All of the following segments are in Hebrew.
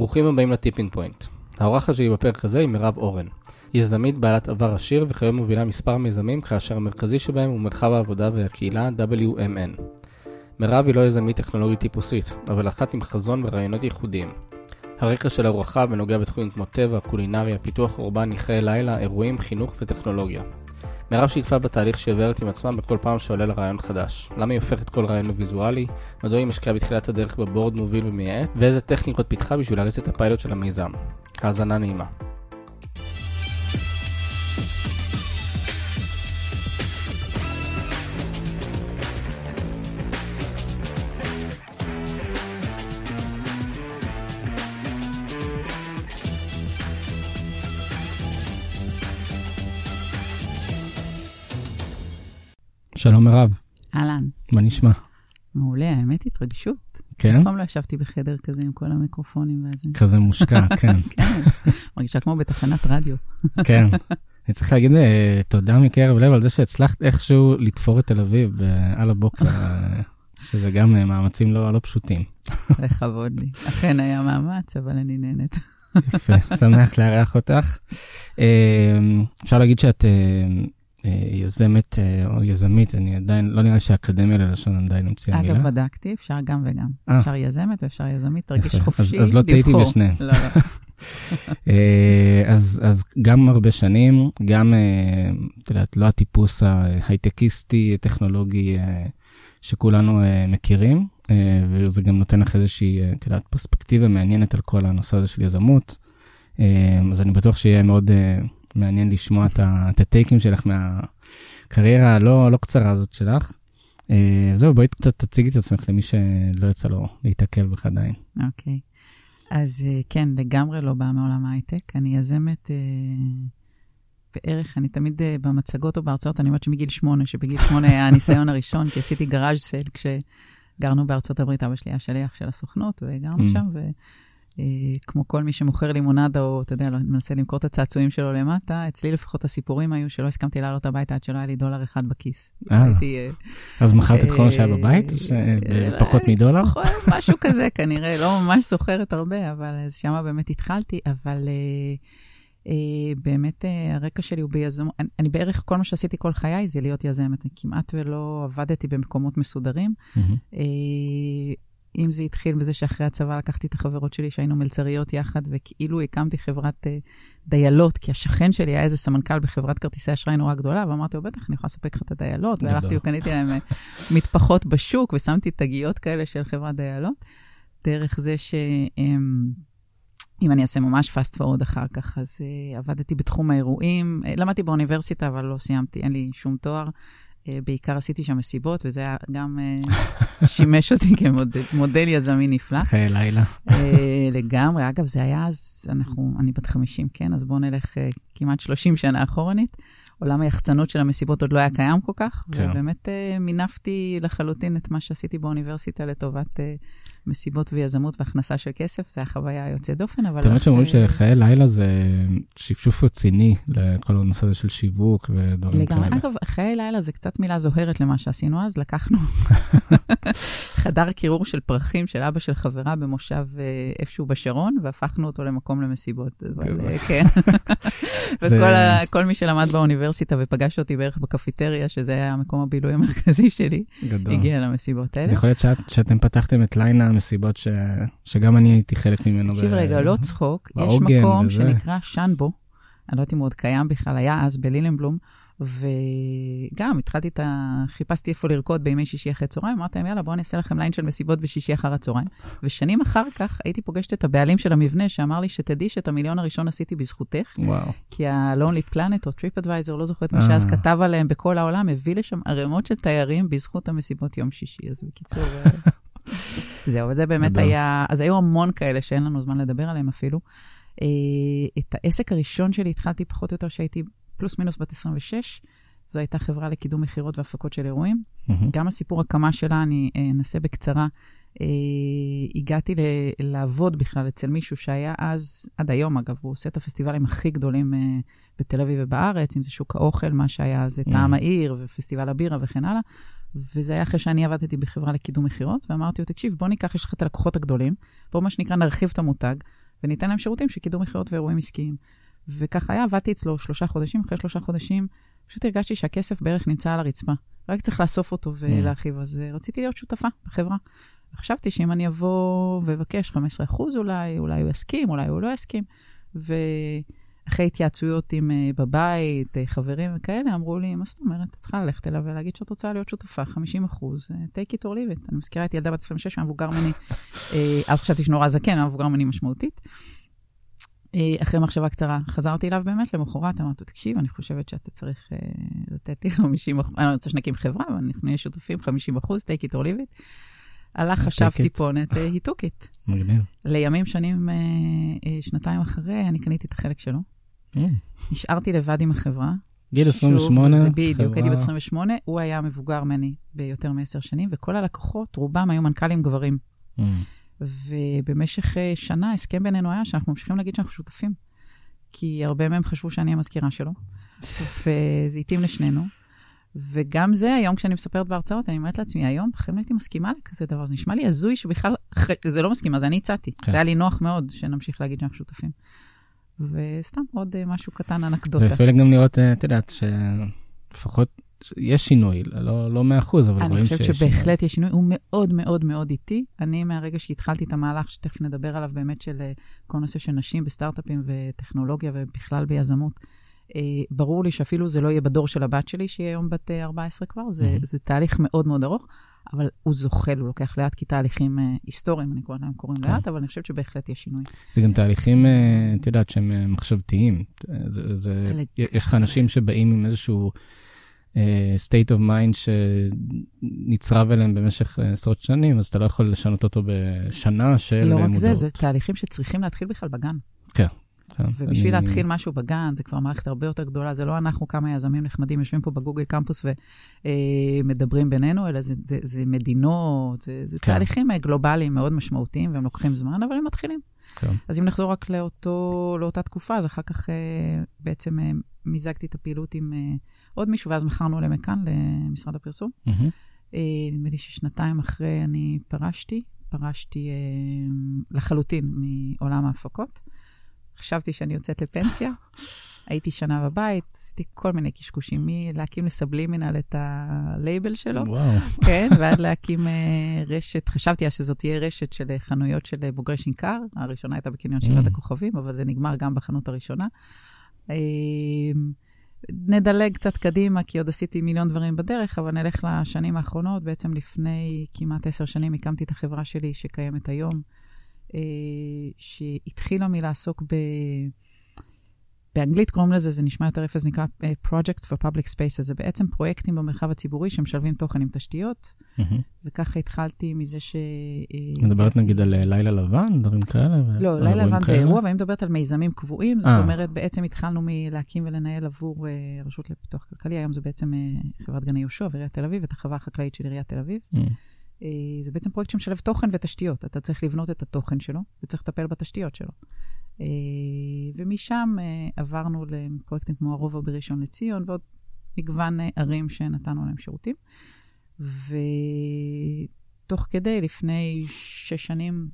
ברוכים הבאים לטיפינג פוינט. האורחת שלי בפרק הזה היא מירב אורן. היא יזמית בעלת עבר עשיר וכיום מובילה מספר מיזמים כאשר המרכזי שבהם הוא מרחב העבודה והקהילה WMN. מירב היא לא יזמית טכנולוגית טיפוסית, אבל אחת עם חזון ורעיונות ייחודיים. הרקע שלה הוא רחב ונוגע בתחומים כמו טבע, קולינריה, פיתוח אורבני, חיי לילה, אירועים, חינוך וטכנולוגיה. מירב שיתפה בתהליך שהיא עוברת עם עצמה בכל פעם שעולה לה רעיון חדש. למה היא הופכת כל רעיון לוויזואלי? מדוע היא משקיעה בתחילת הדרך בבורד מוביל ומייעץ? ואיזה טכניקות פיתחה בשביל להריץ את הפיילוט של המיזם. האזנה נעימה. שלום מירב, אהלן, מה נשמע? מעולה, האמת התרגשות. כן? אף פעם לא ישבתי בחדר כזה עם כל המיקרופונים והזה. כזה מושקע, כן. כן, מרגישה כמו בתחנת רדיו. כן. אני צריך להגיד אה, תודה מקרב לב על זה שהצלחת איכשהו לתפור את תל אביב אה, על הבוקר, אה, שזה גם מאמצים לא לא פשוטים. לכבוד לי. אכן היה מאמץ, אבל אני נהנית. יפה, שמח לארח אותך. אפשר להגיד שאת יזמת אה, או יזמית, אני עדיין, לא נראה שהאקדמיה ללשון עדיין המציאה מילה. אגב, בדקתי, אפשר גם וגם. אה. אפשר יזמת ואפשר יזמית, תרגיש. חופשי אז- אז לא טעיתי לבחור. בשניהם. לא, לא. אה, אז, אז גם הרבה שנים, גם, אה, את יודעת, לא הטיפוס ההייטקיסטי, טכנולוגי אה, שכולנו אה, מכירים, אה, וזה גם נותן לך איזושהי, אה, את יודעת, פרספקטיבה מעניינת על כל הנושא הזה של יזמות. אה, אז אני בטוח שיהיה מאוד אה, מעניין לשמוע את, ה, את הטייקים שלך מהקריירה הלא לא קצרה הזאת שלך. אה, זהו, בואי קצת תציגי את עצמך למי שלא יצא לו להיתקל בך עדיין. אוקיי. אז אה, כן, לגמרי לא באה מעולם ההייטק. אני יזמת אה, בערך, אני תמיד אה, במצגות או בהרצאות, אני אומרת שמגיל שמונה, שבגיל שמונה היה הניסיון הראשון, כי עשיתי גראז' סייל כשגרנו בארצות הברית, אבא שלי היה שליח של הסוכנות, וגרנו Mm. שם, וכמו כל מי שמוכר לימונדה, או אתה יודע, לא, מנסה למכור את הצעצועים שלו למטה, אצלי לפחות הסיפורים היו שלא הסכמתי לעלות הביתה עד שלא היה לי דולר אחד בכיס. אה. אה, אז מכרת את כל מה שהיה אה, בבית? אה, פחות מדולר? פחות, משהו כזה כנראה, לא ממש זוכרת הרבה, אבל שמה באמת התחלתי, אבל אה, אה, באמת אה, הרקע שלי הוא ביזמות, אני, אני בערך, כל מה שעשיתי כל חיי זה להיות יזמת, אני כמעט ולא עבדתי במקומות מסודרים. מהמם. אה, אם זה התחיל בזה שאחרי הצבא לקחתי את החברות שלי שהיינו מלצריות יחד, וכאילו הקמתי חברת אה, דיילות, כי השכן שלי היה איזה סמנכ"ל בחברת כרטיסי אשראי נורא גדולה, ואמרתי לו, בטח, אני יכולה לספק לך את הדיילות. והלכתי וקניתי להם אה, מטפחות בשוק, ושמתי תגיות כאלה של חברת דיילות, דרך זה ש... אמ, אם אני אעשה ממש fast forward אחר כך, אז uh, עבדתי בתחום האירועים. Uh, למדתי באוניברסיטה, אבל לא סיימתי, אין לי שום תואר. Uh, בעיקר עשיתי שם מסיבות, וזה היה גם uh, שימש אותי כמודל יזמי נפלא. חיי לילה. uh, לגמרי. אגב, זה היה אז, אנחנו, אני בת 50, כן? אז בואו נלך כמעט 30 שנה אחורנית. עולם היחצנות של המסיבות עוד לא היה קיים כל כך, כן. ובאמת מינפתי לחלוטין את מה שעשיתי באוניברסיטה לטובת מסיבות ויזמות והכנסה של כסף. זו הייתה חוויה יוצאת דופן, אבל... תמיד שאומרים שחיי לילה זה שפשוף רציני לכל הנושא הזה של שיווק ודברים לגמרי. כאלה. אגב, חיי לילה זה קצת מילה זוהרת למה שעשינו אז. לקחנו חדר קירור של פרחים של אבא של חברה במושב אה, איפשהו בשרון, והפכנו אותו למקום למסיבות. אבל. אה, כן. וכל מי שלמד באוניברסיטה ופגש אותי בערך בקפיטריה, שזה היה המקום הבילוי המרכזי שלי, גדול. הגיע למסיבות האלה. יכול להיות שאת- שאתם פתחתם את ליין המסיבות ש- שגם אני הייתי חלק ממנו. תקשיב ב- רגע, לא צחוק, יש מקום וזה. שנקרא שנבו, אני לא יודעת אם הוא עוד קיים בכלל, היה אז בלילנבלום, וגם התחלתי את ה... חיפשתי איפה לרקוד בימי שישי אחרי צהריים, אמרתי להם, יאללה, בואו אני אעשה לכם ליין של מסיבות בשישי אחר הצהריים. ושנים אחר כך הייתי פוגשת את הבעלים של המבנה, שאמר לי שתדעי שאת המיליון הראשון עשיתי בזכותך, וואו. כי ה-Lonely Planet או TripAdvisor, לא זוכרת מי אה. שאז כתב עליהם בכל העולם, הביא לשם ערימות של תיירים בזכות המסיבות יום שישי. אז בקיצור, אה, זהו, וזה באמת. היה, אז היו המון כאלה שאין לנו זמן לדבר עליהם אפילו. אה, את העסק הראשון שלי התחלתי פחות או יותר כשהייתי פלוס מינוס בת 26. זו הייתה חברה לקידום מכירות והפקות של אירועים. מהמם. גם הסיפור הקמה שלה, אני אה, אנסה בקצרה. אה, הגעתי ל- לעבוד בכלל אצל מישהו שהיה אז, עד היום אגב, הוא עושה את הפסטיבלים הכי גדולים אה, בתל אביב ובארץ, אם זה שוק האוכל, מה שהיה אז טעם Mm. העיר ופסטיבל הבירה וכן הלאה. וזה היה אחרי שאני עבדתי בחברה לקידום מכירות, ואמרתי לו, תקשיב, בוא ניקח, יש לך את הלקוחות הגדולים, בוא מה שנקרא נרחיב את המותג, וניתן להם שירותים של קידום מכירות ואירועים עסקיים. וככה היה, עבדתי אצלו שלושה חודשים, אחרי שלושה חודשים, פשוט הרגשתי שהכסף בערך נמצא על הרצפה. רק צריך לאסוף אותו ולהרחיב, אז uh, רציתי להיות שותפה בחברה. חשבתי שאם אני אבוא ואבקש 15% אולי, אולי הוא יסכים, אולי הוא לא יסכים. ואחרי התייעצויות עם uh, בבית, uh, חברים וכאלה, אמרו לי, מה זאת אומרת? את צריכה ללכת אליו ולהגיד שאת רוצה להיות שותפה, 50 אחוז, take it or leave it. אני מזכירה את ילדה בת 26, המבוגר ממני, uh, אז חשבתי שנורא זקן, המבוגר ממני משמעותית. אחרי מחשבה קצרה, חזרתי אליו באמת למחרת, אמרתי, תקשיב, אני חושבת שאתה צריך uh, לתת לי 50 אחוז, אני רוצה שנקים חברה, ואנחנו נהיה שותפים 50 אחוז, take it or leave it. הלך, חשב טיפונת, he took it. מגניב. לימים שנים, שנתיים אחרי, אני קניתי את החלק שלו. נשארתי לבד עם החברה. גיל 28, חברה. בדיוק, הייתי בת 28, הוא היה מבוגר ממני ביותר מעשר שנים, וכל הלקוחות, רובם היו מנכ"לים גברים. ובמשך שנה, הסכם בינינו היה שאנחנו ממשיכים להגיד שאנחנו שותפים. כי הרבה מהם חשבו שאני המזכירה שלו, וזה התאים לשנינו. וגם זה, היום כשאני מספרת בהרצאות, אני אומרת לעצמי, היום בחיים לא הייתי מסכימה לכזה דבר, זה נשמע לי הזוי שבכלל, זה לא מסכים, אז אני הצעתי. כן. זה היה לי נוח מאוד שנמשיך להגיד שאנחנו שותפים. וסתם עוד אה, משהו קטן, אנקדוטה. זה יפה גם לראות, אה, את יודעת, שלפחות יש שינוי, לא, לא 100 אחוז, אבל רואים שיש שינוי. אני חושבת שבהחלט יש שינוי, הוא מאוד מאוד מאוד איטי. אני מהרגע שהתחלתי את המהלך, שתכף נדבר עליו באמת, של אה, כל נושא של נשים בסטארט-אפים וטכנולוגיה ובכלל ביזמות, אה, ברור לי שאפילו זה לא יהיה בדור של הבת שלי, שהיא היום בת 14 אה, כבר, זה, mm-hmm. זה תהליך מאוד מאוד ארוך, אבל הוא זוחל, הוא לוקח לאט, כי תהליכים היסטוריים, אני קוראת להם קוראים כן. לאט, אבל אני חושבת שבהחלט יש שינוי. זה גם תהליכים, את יודעת, שהם מחשבתיים. זה, זה, יש לך אנשים שבאים עם איזשהו... uh, state of mind שנצרב אליהם במשך עשרות שנים, אז אתה לא יכול לשנות אותו בשנה של מודעות. לא רק זה, זה תהליכים שצריכים להתחיל בכלל בגן. כן. כן, ובשביל אני... להתחיל משהו בגן, זה כבר מערכת הרבה יותר גדולה, זה לא אנחנו כמה יזמים נחמדים יושבים פה בגוגל קמפוס ומדברים אה, בינינו, אלא זה, זה, זה מדינות, זה, זה כן. תהליכים אה, גלובליים מאוד משמעותיים, והם לוקחים זמן, אבל הם מתחילים. כן. אז אם נחזור רק לאותו, לאותה תקופה, אז אחר כך אה, בעצם מיזגתי את הפעילות עם עוד מישהו, ואז מכרנו עליהם מכאן, למשרד הפרסום. Mm-hmm. נדמה לי ששנתיים אחרי אני פרשתי, פרשתי לחלוטין מעולם ההפקות. חשבתי שאני יוצאת לפנסיה. הייתי שנה בבית, עשיתי כל מיני קשקושים, מלהקים לסבלימינל את הלייבל שלו, וואו. כן, ועד להקים uh, רשת, חשבתי אז שזאת תהיה רשת של חנויות של אה, בוגרי שינקר, הראשונה הייתה בקניון שבעת mm. הכוכבים, אבל זה נגמר גם בחנות הראשונה. נדלג קצת קדימה, כי עוד עשיתי מיליון דברים בדרך, אבל נלך לשנים האחרונות. בעצם לפני כמעט עשר שנים הקמתי את החברה שלי שקיימת היום. אה, שהתחילה מלעסוק ב... באנגלית קוראים לזה, זה נשמע יותר יפה, זה נקרא uh, Project for Public Spaces, זה בעצם פרויקטים במרחב הציבורי שמשלבים תוכן עם תשתיות, mm-hmm. וככה התחלתי מזה ש... אה, מדברת נגיד על לילה לבן, דברים כאלה? לא, לילה לבן זה אירוע, ואני מדברת על מיזמים קבועים, זאת אומרת, בעצם התחלנו מלהקים ולנהל עבור uh, רשות לפיתוח כלכלי, היום זה בעצם uh, חברת גני יהושע ועיריית תל אביב, את החווה החקלאית של עיריית תל אביב. Mm-hmm. אה, זה בעצם פרויקט שמשלב תוכן ותשתיות. אתה צריך לבנות את התוכן שלו, וצריך לטפל בתשתיות שלו. אה, ומשם אה, עברנו לפרויקטים כמו הרובע בראשון לציון, ועוד מגוון ערים שנתנו להם שירותים. ותוך כדי, לפני שש שנים,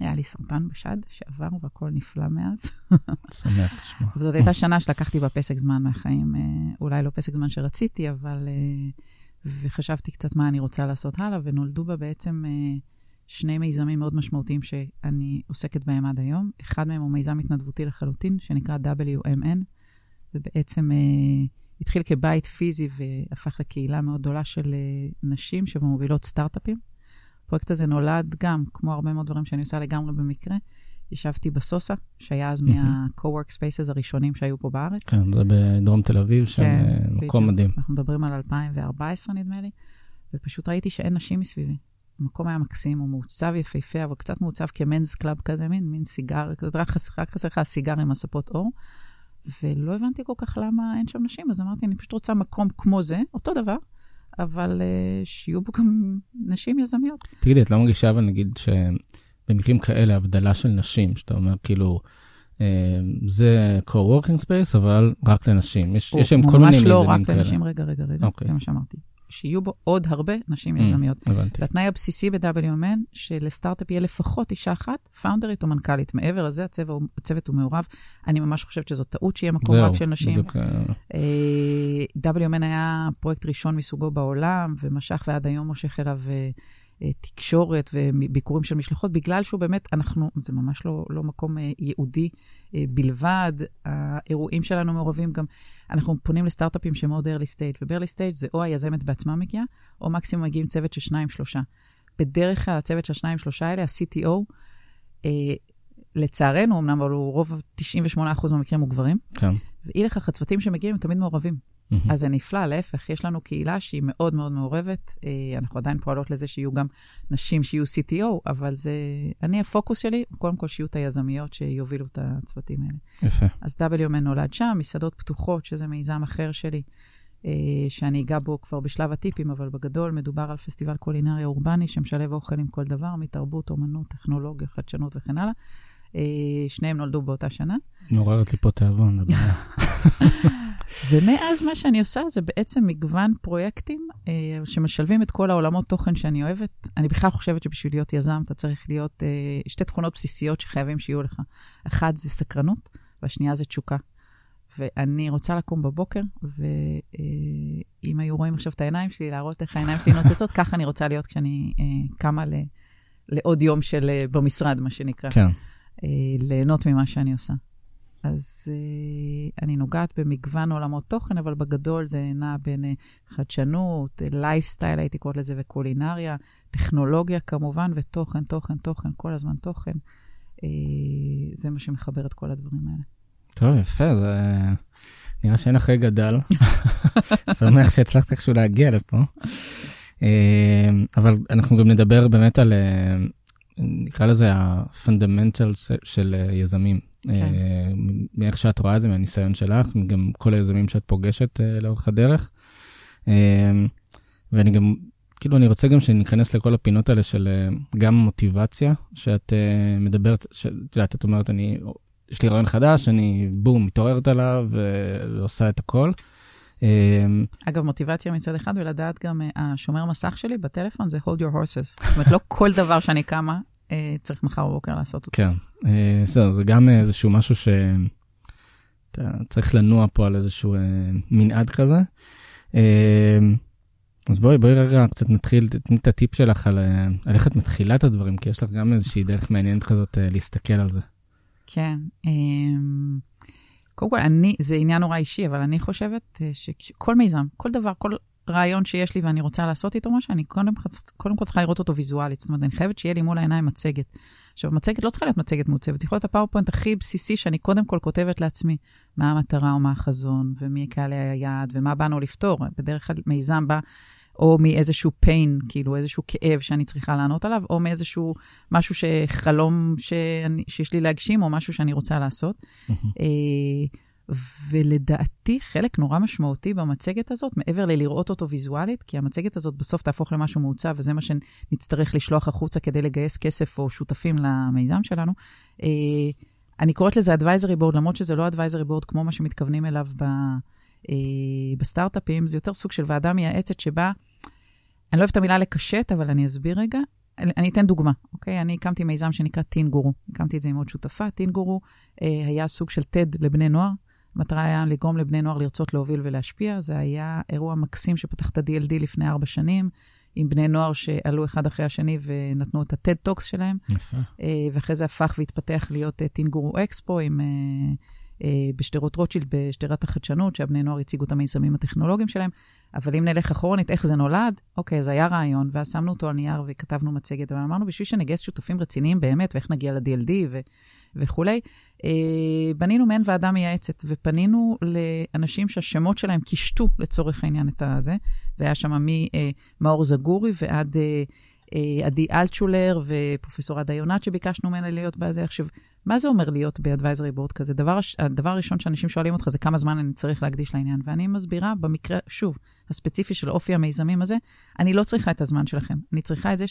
היה לי סרטן בשד שעבר, והכל נפלא מאז. שמח לשמוע. וזאת הייתה שנה שלקחתי בה פסק זמן מהחיים. אולי לא פסק זמן שרציתי, אבל וחשבתי קצת מה אני רוצה לעשות הלאה, ונולדו בה בעצם אה, שני מיזמים מאוד משמעותיים שאני עוסקת בהם עד היום. אחד מהם הוא מיזם התנדבותי לחלוטין, שנקרא WMN. זה בעצם אה, התחיל כבית פיזי והפך לקהילה מאוד גדולה של אה, נשים שמובילות סטארט-אפים. הפרויקט הזה נולד גם, כמו הרבה מאוד דברים שאני עושה לגמרי במקרה, ישבתי בסוסה, שהיה אז מה-co-work spaces הראשונים שהיו פה בארץ. כן, זה בדרום תל אביב, שם כן, אה, מקום מדהים. אנחנו מדברים על 2014, נדמה לי, ופשוט ראיתי שאין נשים מסביבי. המקום היה מקסים, הוא מעוצב יפהפה, אבל קצת מעוצב כ men's club כזה, מין, מין סיגר, רק חסר לך הסיגר עם הספות עור. ולא הבנתי כל כך למה אין שם נשים, אז אמרתי, אני פשוט רוצה מקום כמו זה, אותו דבר, אבל uh, שיהיו בו גם נשים יזמיות. תגידי, את לא מרגישה, אבל נגיד, ש... במקרים כאלה, הבדלה של נשים, שאתה אומר כאילו, אה, זה co-working space, אבל רק לנשים. יש, יש שם כל מיני מיזמים כאלה. ממש לא רק לנשים, רגע, רגע, רגע, okay. אוקיי. זה מה שאמרתי. שיהיו בו עוד הרבה נשים Mm, יזמיות. הבנתי. והתנאי הבסיסי ב-WMN, שלסטארט-אפ יהיה לפחות אישה אחת, פאונדרית או מנכ"לית. מעבר לזה, הצוות, הצוות הוא מעורב. אני ממש חושבת שזו טעות שיהיה מקום זהו, רק של נשים. בדיוק, אה, אה, WMN היה פרויקט ראשון מסוגו בעולם, ומשך ועד היום מושך אליו אה, תקשורת וביקורים של משלחות, בגלל שהוא באמת, אנחנו, זה ממש לא, לא מקום אה, ייעודי אה, בלבד, האירועים שלנו מעורבים גם, אנחנו פונים לסטארט-אפים שהם מאוד early stage, וב-early stage זה או היזמת בעצמה מגיעה, או מקסימום מגיעים צוות של שניים-שלושה. בדרך כלל הצוות של השניים-שלושה האלה, ה-CTO, אה, לצערנו, אמנם, אבל הוא רוב 98% מהמקרים הוא גברים, כן. ואי לכך, הצוותים שמגיעים הם תמיד מעורבים. אז זה נפלא, להפך, יש לנו קהילה שהיא מאוד מאוד מעורבת. אה, אנחנו עדיין פועלות לזה שיהיו גם נשים שיהיו CTO, אבל זה... אני, הפוקוס שלי, קודם כל שיהיו את היזמיות שיובילו את הצוותים האלה. יפה. אז WMN נולד שם, מסעדות פתוחות, שזה מיזם אחר שלי, אה, שאני אגע בו כבר בשלב הטיפים, אבל בגדול מדובר על פסטיבל קולינריה אורבני שמשלב אוכל עם כל דבר, מתרבות, אומנות, טכנולוגיה, חדשנות וכן הלאה. אה, שניהם נולדו באותה שנה. מעוררת לי פה תיאבון, זה בעיה. ומאז מה שאני עושה זה בעצם מגוון פרויקטים אה, שמשלבים את כל העולמות תוכן שאני אוהבת. אני בכלל חושבת שבשביל להיות יזם אתה צריך להיות, אה, שתי תכונות בסיסיות שחייבים שיהיו לך. אחת זה סקרנות, והשנייה זה תשוקה. ואני רוצה לקום בבוקר, ואם היו רואים עכשיו את העיניים שלי, להראות איך העיניים שלי נוצצות, ככה אני רוצה להיות כשאני אה, קמה ל, לעוד יום של אה, במשרד, מה שנקרא. כן. אה, ליהנות ממה שאני עושה. אז אה, אני נוגעת במגוון עולמות תוכן, אבל בגדול זה נע בין אה, חדשנות, לייפסטייל, הייתי קוראת לזה, וקולינריה, טכנולוגיה כמובן, ותוכן, תוכן, תוכן, כל הזמן תוכן. אה, זה מה שמחבר את כל הדברים האלה. טוב, יפה, זה... נראה שאין לך רגע דל. שמח שהצלחת איכשהו להגיע לפה. אה, אבל אנחנו גם נדבר באמת על, אה, נקרא לזה ה-fundamental של אה, יזמים. כן. אה, מאיך שאת רואה את זה, מהניסיון שלך, גם כל היזמים שאת פוגשת אה, לאורך הדרך. ואני גם, כאילו, אני רוצה גם שניכנס לכל הפינות האלה של גם מוטיבציה, שאת מדברת, שאת יודעת, את אומרת, אני, יש לי רעיון חדש, אני בום, מתעוררת עליו ועושה את הכל. אגב, מוטיבציה מצד אחד, ולדעת גם, השומר מסך שלי בטלפון זה hold your horses. זאת אומרת, לא כל דבר שאני קמה, צריך מחר בבוקר לעשות אותו. כן, אה, זהו, זה גם איזשהו משהו שאתה צריך לנוע פה על איזשהו אה, מנעד כזה. אה, אז בואי, בואי רגע קצת נתחיל, תתני את הטיפ שלך על, אה, על איך את מתחילה את הדברים, כי יש לך גם איזושהי דרך מעניינת כזאת אה, להסתכל על זה. כן. קודם כל, אני, זה עניין נורא אישי, אבל אני חושבת אה, שכל מיזם, כל דבר, כל רעיון שיש לי ואני רוצה לעשות איתו משהו, אני קודם, קודם כל צריכה לראות אותו ויזואלית. זאת אומרת, אני חייבת שיהיה לי מול העיניים מצגת. עכשיו, מצגת לא צריכה להיות מצגת מעוצבת, יכול להיות הפאורפוינט הכי בסיסי שאני קודם כל כותבת לעצמי מה המטרה או מה החזון, ומי קהלי היעד, ומה באנו לפתור. בדרך כלל מיזם בא או מאיזשהו pain, כאילו איזשהו כאב שאני צריכה לענות עליו, או מאיזשהו משהו שחלום שאני, שיש לי להגשים, או משהו שאני רוצה לעשות. אה, ולדעתי, חלק נורא משמעותי במצגת הזאת, מעבר ללראות אותו ויזואלית, כי המצגת הזאת בסוף תהפוך למשהו מעוצב, וזה מה שנצטרך לשלוח החוצה כדי לגייס כסף או שותפים למיזם שלנו. אה, אני קוראת לזה advisory board, למרות שזה לא advisory board כמו מה שמתכוונים אליו ב, אה, בסטארט-אפים, זה יותר סוג של ועדה מייעצת שבה, אני לא אוהבת את המילה לקשט, אבל אני אסביר רגע. אני, אתן דוגמה, אוקיי? אני הקמתי מיזם שנקרא טין גורו. הקמתי את זה עם עוד שותפה. טין גורו אה, היה סוג של TED לבני נוער. המטרה היה לגרום לבני נוער לרצות להוביל ולהשפיע. זה היה אירוע מקסים שפתח את ה-DLD לפני ארבע שנים, עם בני נוער שעלו אחד אחרי השני ונתנו את ה- TED talks שלהם. יפה. אה, ואחרי זה הפך והתפתח להיות Teen Guru Expo עם... אה, אה, בשדרות רוטשילד, בשדרת החדשנות, שהבני נוער הציגו את המיזמים הטכנולוגיים שלהם. אבל אם נלך אחרונית, איך זה נולד? אוקיי, אז היה רעיון, ואז שמנו אותו על נייר וכתבנו מצגת, אבל אמרנו, בשביל שנגייס שותפים רציניים באמת, ואיך נגיע ל-DLD ו- וכולי, אה, בנינו מעין ועדה מייעצת, ופנינו לאנשים שהשמות שלהם קישטו לצורך העניין את הזה. זה היה שם ממאור זגורי ועד... אה, אה, עדי אלטשולר ופרופסור עדה יונת שביקשנו ממנה להיות בזה. עכשיו, מה זה אומר להיות ב-advisory board כזה? דבר, הדבר הראשון שאנשים שואלים אותך זה כמה זמן אני צריך להקדיש לעניין. ואני מסבירה במקרה, שוב, הספציפי של אופי המיזמים הזה, אני לא צריכה את הזמן שלכם. אני צריכה את זה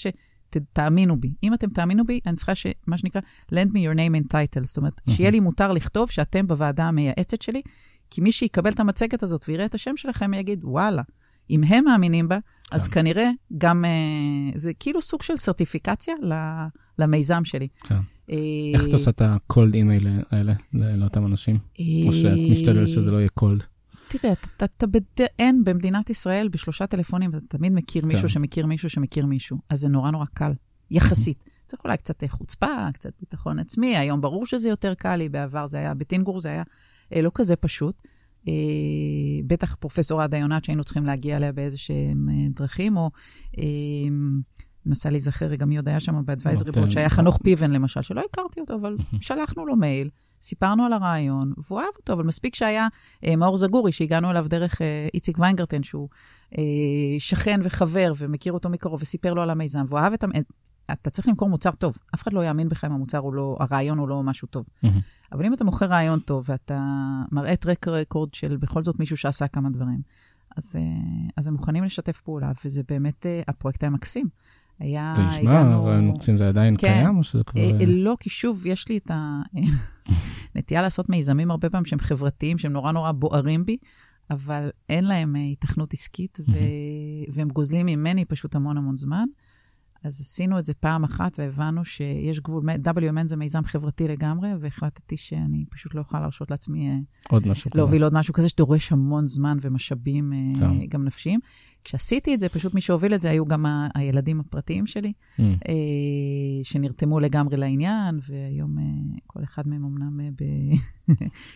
שתאמינו בי. אם אתם תאמינו בי, אני צריכה שמה שנקרא, lend me your name and title. זאת אומרת, שיהיה לי מותר לכתוב שאתם בוועדה המייעצת שלי, כי מי שיקבל את המצגת הזאת ויראה את השם שלכם, יגיד, וואלה, אם הם מאמינים בה, אז כן. כנראה גם, uh, זה כאילו סוג של סרטיפיקציה למיזם שלי. כן. Uh, איך אתה עושה את ה-cold email האלה לאותם אנשים? Uh, או שאת משתדלת שזה לא יהיה cold? תראה, אתה, אתה בד... אין במדינת ישראל, בשלושה טלפונים, אתה תמיד מכיר מישהו כן. שמכיר מישהו שמכיר מישהו. אז זה נורא נורא קל, יחסית. צריך אולי קצת חוצפה, קצת ביטחון עצמי, היום ברור שזה יותר קל לי, בעבר זה היה, בטינגור זה היה אה, לא כזה פשוט. אה, בטח פרופסור עדה יונת, שהיינו צריכים להגיע אליה באיזשהם אה, דרכים, או אה, מנסה להיזכר רגע מי עוד היה שם באדוויזרי בורד, שהיה חנוך פיבן למשל, שלא הכרתי אותו, אבל שלחנו לו מייל. סיפרנו על הרעיון, והוא אהב אותו, אבל מספיק שהיה אה, מאור זגורי, שהגענו אליו דרך אה, איציק ויינגרטן, שהוא אה, שכן וחבר ומכיר אותו מקרוב, וסיפר לו על המיזם, והוא אהב את, אתה צריך למכור מוצר טוב. אף אחד לא יאמין בך אם המוצר הוא לא, הרעיון הוא לא משהו טוב. Mm-hmm. אבל אם אתה מוכר רעיון טוב ואתה מראה טרק רקורד של בכל זאת מישהו שעשה כמה דברים, אז, אה, אז הם מוכנים לשתף פעולה, וזה באמת, אה, הפרויקט היה מקסים. היה, זה נשמע, רעיון מקסים זה עדיין כן, קיים או שזה כבר... אה, לא, כי שוב, יש לי את הנטייה לעשות מיזמים הרבה פעמים שהם חברתיים, שהם נורא נורא בוערים בי, אבל אין להם היתכנות עסקית, ו... והם גוזלים ממני פשוט המון המון זמן. אז עשינו את זה פעם אחת והבנו שיש גבול, WMN זה מיזם חברתי לגמרי, והחלטתי שאני פשוט לא יכולה להרשות לעצמי אה, עוד משהו להוביל עוד משהו כזה שדורש המון זמן ומשאבים כן. גם נפשיים. כשעשיתי את זה, פשוט מי שהוביל את זה היו גם ה- הילדים הפרטיים שלי, mm. אה, שנרתמו לגמרי לעניין, והיום אה, כל אחד מהם אמנם, ב...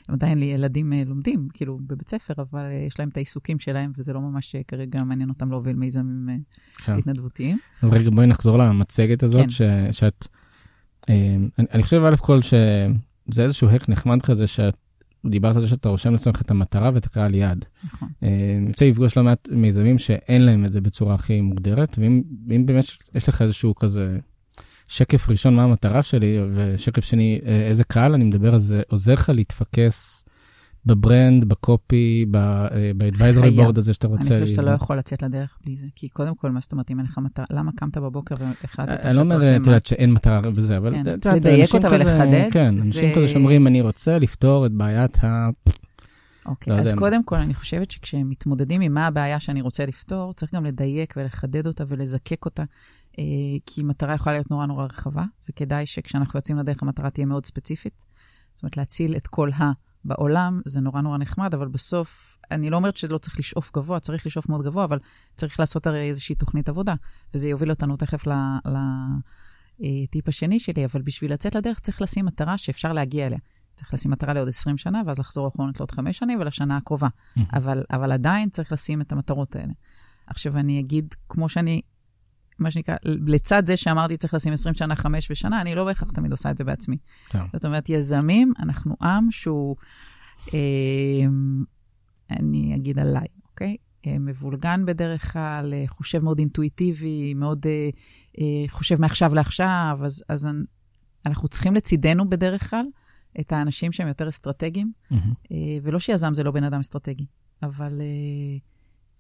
הם עדיין לי ילדים לומדים, כאילו, בבית ספר, אבל יש להם את העיסוקים שלהם, וזה לא ממש כרגע מעניין אותם להוביל מיזמים כן. התנדבותיים. אז רגע, בואי נחזור למצגת הזאת, כן. ש, שאת, אה, אני, אני חושב א' כל שזה איזשהו הק נחמד כזה, שאת דיברת על זה שאתה רושם לעצמך את המטרה ואת הקהל יעד. נכון. אני רוצה לפגוש לא מעט מיזמים שאין להם את זה בצורה הכי מוגדרת, ואם באמת יש לך איזשהו כזה שקף ראשון מה המטרה שלי, ושקף שני אה, איזה קהל אני מדבר, אז זה עוזר לך להתפקס בברנד, בקופי, באדוויזרי בורד הזה שאתה רוצה. אני חושבת שאתה לא יכול לצאת לדרך בלי זה, כי קודם כל, מה זאת אומרת, אם אין לך מטרה, למה קמת בבוקר והחלטת שאתה עושה מה? אני לא אומר, את יודעת, שאין מטרה בזה, אבל כן. לדייק אותה ולחדד. כן, אנשים כזה שאומרים, אני רוצה לפתור את בעיית ה... אוקיי, אז קודם כל, אני חושבת שכשהם מתמודדים עם מה הבעיה שאני רוצה לפתור, צריך גם לדייק ולחדד אותה ולזקק אותה, אה, כי מטרה יכולה להיות נורא נורא רחבה, וכדאי שכשאנחנו יוצאים לדרך המטרה תהיה מאוד ספציפית. זאת אומרת, להציל את כל ה... בעולם, זה נורא נורא נחמד, אבל בסוף, אני לא אומרת שלא צריך לשאוף גבוה, צריך לשאוף מאוד גבוה, אבל צריך לעשות הרי איזושהי תוכנית עבודה, וזה יוביל אותנו תכף לטיפ השני שלי, אבל בשביל לצאת לדרך צריך לשים מטרה שאפשר להגיע אליה. צריך לשים מטרה לעוד 20 שנה, ואז לחזור אחרונות לעוד 5 שנים ולשנה הקרובה. אבל, אבל עדיין צריך לשים את המטרות האלה. עכשיו, אני אגיד, כמו שאני מה שנקרא, לצד זה שאמרתי צריך לשים 20 שנה, 5 ושנה, אני לא בהכרח תמיד עושה את זה בעצמי. כן. זאת אומרת, יזמים, אנחנו עם שהוא, אה, אני אגיד עליי, אוקיי? אה, מבולגן בדרך כלל, אה, חושב מאוד אינטואיטיבי, מאוד אה, אה, חושב מעכשיו לעכשיו, אז, אז אנחנו צריכים לצידנו בדרך כלל את האנשים שהם יותר אסטרטגיים, mm-hmm. אה, ולא שיזם זה לא בן אדם אסטרטגי, אבל... אה,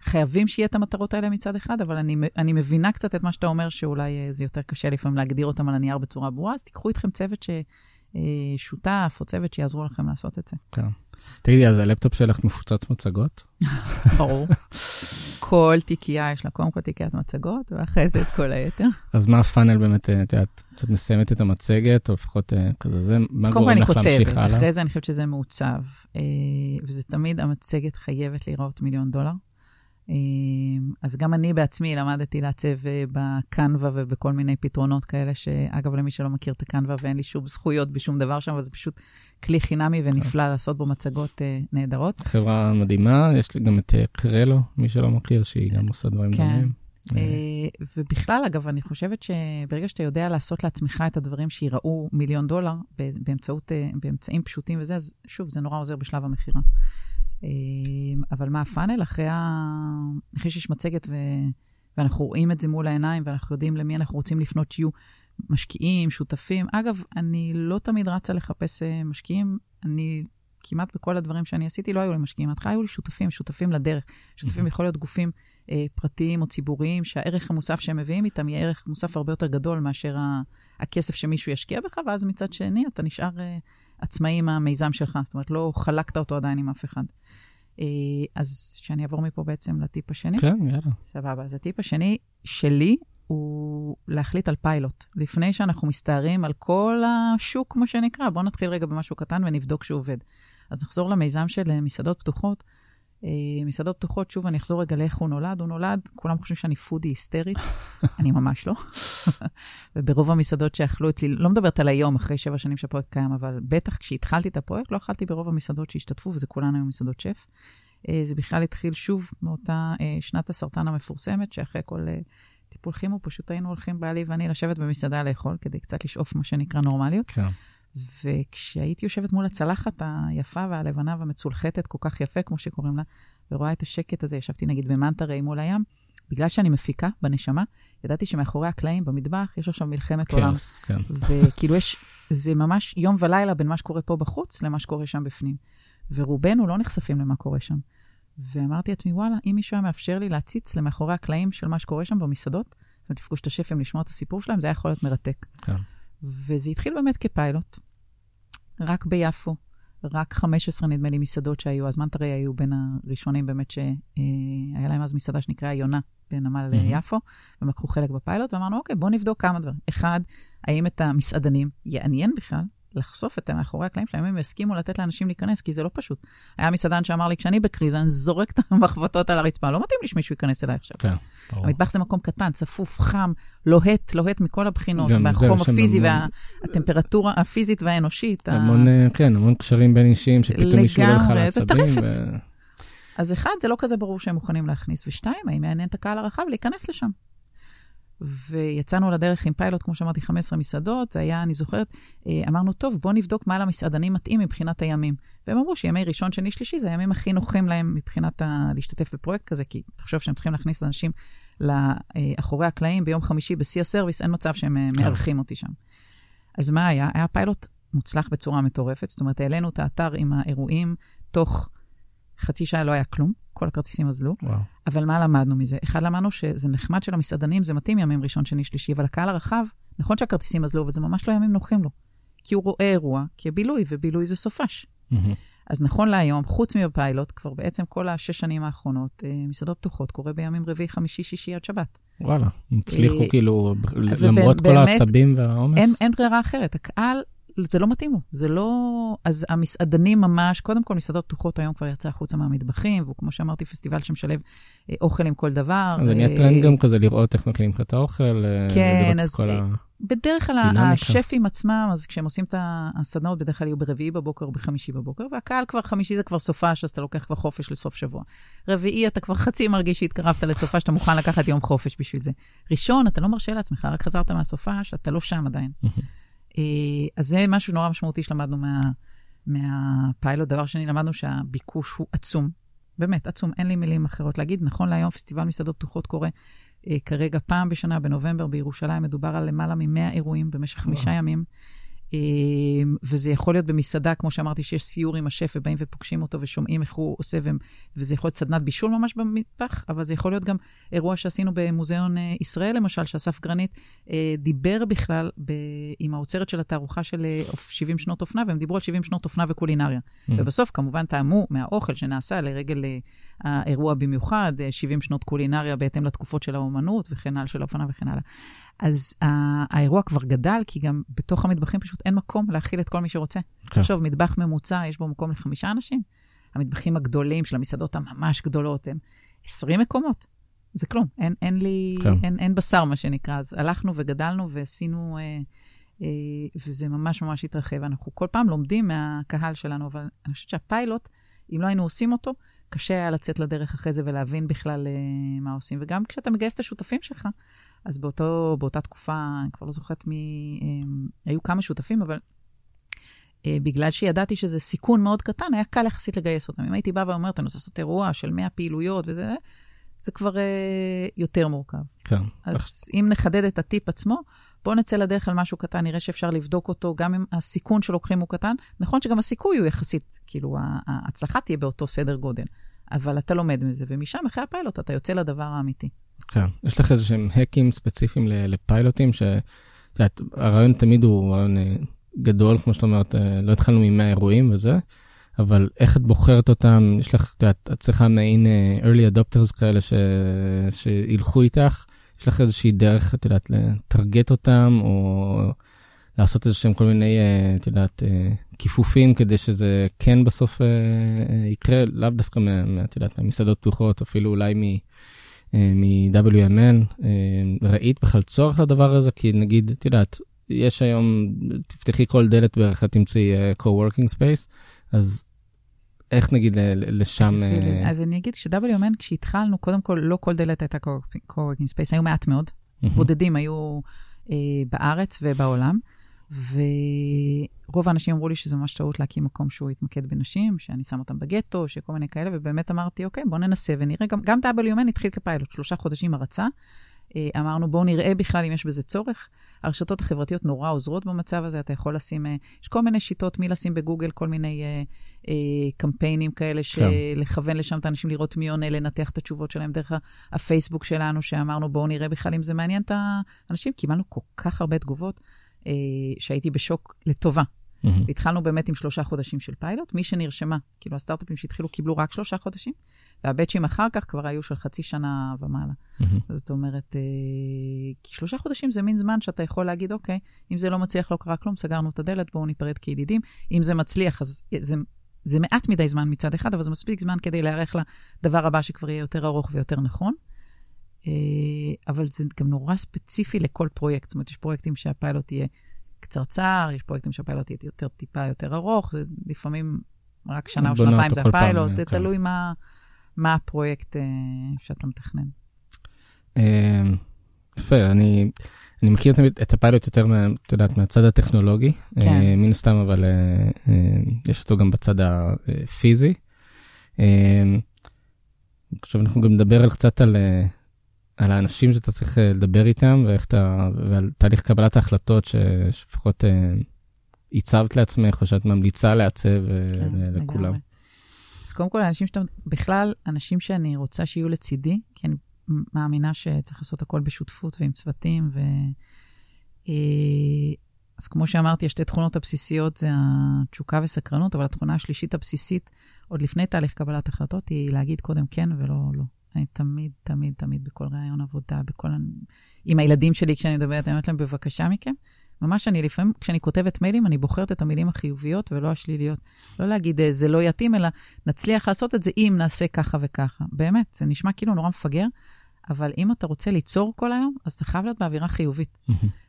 חייבים שיהיה את המטרות האלה מצד אחד, אבל אני, אני מבינה קצת את מה שאתה אומר, שאולי אה, זה יותר קשה לפעמים להגדיר אותם על הנייר בצורה ברורה, אז תיקחו איתכם צוות ששותף אה, או צוות שיעזרו לכם לעשות את זה. כן. תגידי, אז הלפטופ שלך מפוצץ מצגות? ברור. כל תיקייה יש לה קודם כל תיקיית מצגות, ואחרי זה את כל היתר. אז מה הפאנל באמת, אה, את יודעת, את מסיימת את המצגת, או לפחות כזה, זה, מה גורם לך להמשיך הלאה? קודם כל אני כותבת, אחרי זה אני חושבת שזה מעוצב, וזה תמיד, המצגת חייבת להיראות מיליון דולר. אמ, אז גם אני בעצמי למדתי לעצב אה, בקנווה ובכל מיני פתרונות כאלה, שאגב, למי שלא מכיר את הקנווה ואין לי שום זכויות בשום דבר שם, אבל זה פשוט כלי חינמי ונפלא לעשות בו מצגות uh, נהדרות. חברה מדהימה, יש לי גם את אה, קרלו, מי שלא מכיר, שהיא גם עושה דברים כן. דומים. ובכלל, אגב, אני חושבת שברגע שאתה יודע לעשות לעצמך את הדברים שיראו מיליון דולר באמצעות, באמצעים פשוטים וזה, אז שוב, זה נורא עוזר בשלב המכירה. אמ, אבל מה הפאנל? אחרי, ה... אחרי שיש מצגת ו... ואנחנו רואים את זה מול העיניים, ואנחנו יודעים למי אנחנו רוצים לפנות שיהיו משקיעים, שותפים. אגב, אני לא תמיד רצה לחפש אה, משקיעים. אני, כמעט בכל הדברים שאני עשיתי, לא היו לי משקיעים. בהתחלה היו לי שותפים, שותפים לדרך. שותפים יכול להיות גופים אה, פרטיים או ציבוריים, שהערך המוסף שהם מביאים איתם יהיה ערך מוסף הרבה יותר גדול מאשר ה... הכסף שמישהו ישקיע בך, ואז מצד שני אתה נשאר... אה, עצמאי עם המיזם שלך, זאת אומרת, לא חלקת אותו עדיין עם אף אחד. אה, אז שאני אעבור מפה בעצם לטיפ השני? כן, יאללה. סבבה. אז הטיפ השני שלי הוא להחליט על פיילוט. לפני שאנחנו מסתערים על כל השוק, מה שנקרא, בואו נתחיל רגע במשהו קטן ונבדוק שהוא עובד. אז נחזור למיזם של אה, מסעדות פתוחות. אה, מסעדות פתוחות, שוב, אני אחזור רגע לאיך הוא נולד. הוא נולד, כולם חושבים שאני פודי היסטרית, אני ממש לא. וברוב המסעדות שאכלו אצלי, לא מדברת על היום, אחרי שבע שנים שהפרויקט קיים, אבל בטח כשהתחלתי את הפרויקט, לא אכלתי ברוב המסעדות שהשתתפו, וזה כולן היו מסעדות שף. אה, זה בכלל התחיל שוב מאותה שנת הסרטן המפורסמת, שאחרי כל טיפול כימו, פשוט היינו הולכים בעלי ואני לשבת במסעדה לאכול, כדי קצת לשאוף מה שנקרא נורמליות. כן. וכשהייתי יושבת מול הצלחת היפה והלבנה והמצולחתת, כל כך יפה, כמו שקוראים לה, ורואה את השקט הזה, ישבתי נגיד במנטרי מול הים, בגלל שאני מפיקה בנשמה, ידעתי שמאחורי הקלעים במטבח יש עכשיו מלחמת כאוס, עולם. כן. וכאילו יש, זה ממש יום ולילה בין מה שקורה פה בחוץ למה שקורה שם בפנים. ורובנו לא נחשפים למה קורה שם. ואמרתי לעצמי, וואלה, אם מישהו היה מאפשר לי להציץ למאחורי הקלעים של מה שקורה שם במסעדות, זאת אומרת, לפגוש את השפים, לשמוע את הסיפור שלהם, זה היה יכול להיות מרתק. כן. וזה התחיל באמת כפיילוט, רק ביפו, רק 15 נדמה לי מסעדות שהיו, אז מנטרי היו בין הראשונים באמת שהיה להם אז מסעדה שנקראה יונה בנמל mm-hmm. יפו, והם לקחו חלק בפיילוט, ואמרנו, אוקיי, בואו נבדוק כמה דברים. אחד, האם את המסעדנים יעניין בכלל לחשוף את מאחורי הקלעים שלהם, הם יסכימו לתת לאנשים להיכנס, כי זה לא פשוט. היה מסעדן שאמר לי, כשאני בקריזה, אני זורק את המחבטות על הרצפה, לא מתאים לי שמישהו ייכנס אליי עכשיו. כן, ברור. המטבח זה מקום קטן, צפוף, חם, לוהט, לוהט מכל הבחינות, והחום שם הפיזי והטמפרטורה הפיזית והאנושית. המון, אה, כן, המון קשרים בין אישיים, שפתאום מישהו עולה לך לגמרי, זה לעצבים. טרפת. ו- אז אחד, זה לא כזה ברור שהם מוכנים להכניס, ושתיים, האם מעניין את הקהל הרחב להיכנס לשם. ויצאנו לדרך עם פיילוט, כמו שאמרתי, 15 מסעדות, זה היה, אני זוכרת, אה, אמרנו, טוב, בואו נבדוק מה למסעדנים מתאים מבחינת הימים. והם אמרו שימי ראשון, שני, שלישי, זה הימים הכי נוחים להם מבחינת ה... להשתתף בפרויקט כזה, כי תחשוב שהם צריכים להכניס אנשים לאחורי הקלעים ביום חמישי בשיא הסרוויס, אין מצב שהם אה, כן. מארחים אותי שם. אז מה היה? היה פיילוט מוצלח בצורה מטורפת, זאת אומרת, העלינו את האתר עם האירועים, תוך חצי שעה לא היה כלום, כל הכרטיסים אזלו. וואו. אבל מה למדנו מזה? אחד, למדנו שזה נחמד של המסעדנים, זה מתאים ימים ראשון, שני, שלישי, אבל הקהל הרחב, נכון שהכרטיסים אזלו, אבל זה ממש לא ימים נוחים לו. כי הוא רואה אירוע כבילוי, ובילוי זה סופש. אז נכון להיום, חוץ מבפיילוט, כבר בעצם כל השש שנים האחרונות, אה, מסעדות פתוחות קורה בימים רביעי, חמישי, שישי עד שבת. וואלה, הצליחו אה, כאילו, למרות כל העצבים והעומס. אין, אין ברירה אחרת, הקהל, זה לא מתאים לו, זה לא... אז המסעדנים ממש, קודם כל, מסעדות פתוחות היום כבר יצא החוצה מהמטבחים, והוא, כמו שאמרתי, פסטיבל שמשלב אה, אוכל עם כל דבר. זה נהיה אה, טרנד גם כזה לראות איך מכינים לך את האוכל, אה, כן, אז כל ה... בדרך כלל. השפים עצמם, אז כשהם עושים את הסדנאות, בדרך כלל יהיו ברביעי בבוקר או בחמישי בבוקר, והקהל כבר, חמישי זה כבר סופש, אז אתה לוקח כבר חופש לסוף שבוע. רביעי, אתה כבר חצי מרגיש שהתקרבת לסופש, שאתה מוכן לקחת יום חופש בשביל זה. ראשון, אתה לא מרשה לעצמך, רק חזרת מהסופש, אתה לא שם עדיין. אה, אז זה משהו נורא משמעותי שלמדנו מה, מהפיילוט. דבר שני, למדנו שהביקוש הוא עצום. באמת, עצום, אין לי מילים אחרות להגיד. נכון להיום, פסטיבל מסעדות פתוחות קורה אה, כרגע פעם בשנה, בנובמבר, בירושלים, מדובר על למעלה מ-100 אירועים במשך חמישה ימים. אה, וזה יכול להיות במסעדה, כמו שאמרתי, שיש סיור עם השף ובאים ופוגשים אותו ושומעים איך הוא עושה, וזה יכול להיות סדנת בישול ממש במטבח, אבל זה יכול להיות גם אירוע שעשינו במוזיאון אה, ישראל, למשל, שאסף גרנית אה, דיבר בכלל ב- עם האוצרת של התערוכה של אה, אופ- 70 שנות אופנה, והם דיברו על 70 שנות אופנה וקולינריה. Mm. ובסוף, כמובן, טעמו מהאוכל שנעשה לרגל אה, האירוע במיוחד, אה, 70 שנות קולינריה בהתאם לתקופות של האומנות וכן הלאה, של האופנה וכן הלאה. אז ה- האירוע כבר גדל, כי גם בתוך המטבחים פשוט אין מקום להכיל את כל מי שרוצה. כן. עכשיו, מטבח ממוצע, יש בו מקום לחמישה אנשים. המטבחים הגדולים של המסעדות הממש גדולות הם 20 מקומות. זה כלום, אין, אין לי, כן. אין, אין בשר, מה שנקרא. אז הלכנו וגדלנו ועשינו, אה, אה, וזה ממש ממש התרחב. אנחנו כל פעם לומדים מהקהל שלנו, אבל אני חושבת שהפיילוט, אם לא היינו עושים אותו, קשה היה לצאת לדרך אחרי זה ולהבין בכלל אה, מה עושים. וגם כשאתה מגייס את השותפים שלך, אז באותו, באותה תקופה, אני כבר לא זוכרת מי, אה, היו כמה שותפים, אבל אה, בגלל שידעתי שזה סיכון מאוד קטן, היה קל יחסית לגייס אותם. אם הייתי באה ואומרת, אני רוצה לעשות אירוע של 100 פעילויות וזה, זה כבר אה, יותר מורכב. כן. אז אם נחדד את הטיפ עצמו, בואו נצא לדרך על משהו קטן, נראה שאפשר לבדוק אותו, גם אם הסיכון שלוקחים הוא קטן. נכון שגם הסיכוי הוא יחסית, כאילו, ההצלחה תהיה באותו סדר גודל, אבל אתה לומד מזה, ומשם, אחרי הפיילוט, אתה יוצא לדבר האמיתי. כן. יש לך איזה שהם האקים ספציפיים לפיילוטים, ש... את יודעת, הרעיון תמיד הוא רעיון אה, גדול, כמו שאת אומרת, אה, לא התחלנו מ-100 אירועים וזה, אבל איך את בוחרת אותם? יש לך, את יודעת, את צריכה מעין uh, early adopters כאלה ש... שילכו איתך? יש לך איזושהי דרך, את יודעת, לטרגט אותם, או לעשות איזה שהם כל מיני, את יודעת, כיפופים כדי שזה כן בסוף יקרה, לאו דווקא, את יודעת, מהמסעדות פתוחות, אפילו אולי מ... מ-WMN, ראית בכלל צורך לדבר הזה? כי נגיד, את יודעת, יש היום, תפתחי כל דלת בערך, תמצאי co-working space, אז איך נגיד לשם... אה, אז אני אגיד ש-WMN, כשהתחלנו, קודם כל, לא כל דלת הייתה co-working space, היו מעט מאוד, בודדים היו אה, בארץ ובעולם, ורוב האנשים אמרו לי שזה ממש טעות להקים מקום שהוא יתמקד בנשים, שאני שם אותם בגטו, שכל מיני כאלה, ובאמת אמרתי, אוקיי, בואו ננסה ונראה. גם, גם WMN התחיל כפיילוט, שלושה חודשים הרצה. אה, אמרנו, בואו נראה בכלל אם יש בזה צורך. הרשתות החברתיות נורא עוזרות במצב הזה, אתה יכול לשים, אה, יש כל מיני שיטות מי לשים בגוגל, כל מיני אה, אה, קמפיינים כאלה, כן. לכוון לשם את האנשים לראות מי עונה, לנתח את התשובות שלהם דרך הפייסבוק שלנו, שאמרנו, בואו נראה בכלל אם זה מעניין את האנשים. קיבלנו כל כך הרבה תגובות, אה, שהייתי בשוק לטובה. Mm-hmm. התחלנו באמת עם שלושה חודשים של פיילוט. מי שנרשמה, כאילו הסטארט-אפים שהתחילו קיבלו רק שלושה חודשים, והבצ'ים אחר כך כבר היו של חצי שנה ומעלה. Mm-hmm. זאת אומרת, אה, כי שלושה חודשים זה מין זמן שאתה יכול להגיד, אוקיי, אם זה לא מצליח, לא קרה כלום, סגרנו את הדלת, בואו ניפרד כידידים. אם זה מצליח, אז זה, זה מעט מדי זמן מצד אחד, אבל זה מספיק זמן כדי להיערך לדבר הבא שכבר יהיה יותר ארוך ויותר נכון. אה, אבל זה גם נורא ספציפי לכל פרויקט. זאת אומרת, יש פרויקטים שהפיילוט יהיה קצרצר, יש פרויקטים שהפיילוט יהיה יותר, טיפה יותר ארוך, זה לפעמים רק שנה או שנתיים זה הפיילוט, זה כן. תלוי מה, מה הפרויקט אה, שאתה מתכנן. אה, יפה, אני, אני מכיר את הפיילוט יותר, את יודעת, מהצד הטכנולוגי, כן. אה, מן הסתם, אבל יש אותו גם בצד הפיזי. עכשיו אנחנו גם נדבר על קצת על על האנשים שאתה צריך אה, לדבר איתם, ואיך אתה, ועל תהליך קבלת ההחלטות שלפחות אה, הצבת לעצמך, או שאת ממליצה לעצב אה, כן, לכולם. לגמרי. אז קודם כל, אנשים שאתה, בכלל, אנשים שאני רוצה שיהיו לצידי, כי אני מאמינה שצריך לעשות הכל בשותפות ועם צוותים, ו... אז כמו שאמרתי, השתי תכונות הבסיסיות זה התשוקה וסקרנות, אבל התכונה השלישית הבסיסית, עוד לפני תהליך קבלת החלטות, היא להגיד קודם כן ולא לא. אני תמיד, תמיד, תמיד בכל ראיון עבודה, בכל... עם הילדים שלי, כשאני מדברת, אני אומרת להם, בבקשה מכם. ממש אני לפעמים, כשאני כותבת מיילים, אני בוחרת את המילים החיוביות ולא השליליות. לא להגיד, אה, זה לא יתאים, אלא נצליח לעשות את זה אם נעשה ככה וככה. באמת, זה נשמע כאילו נורא מפגר, אבל אם אתה רוצה ליצור כל היום, אז אתה חייב להיות באווירה חיובית.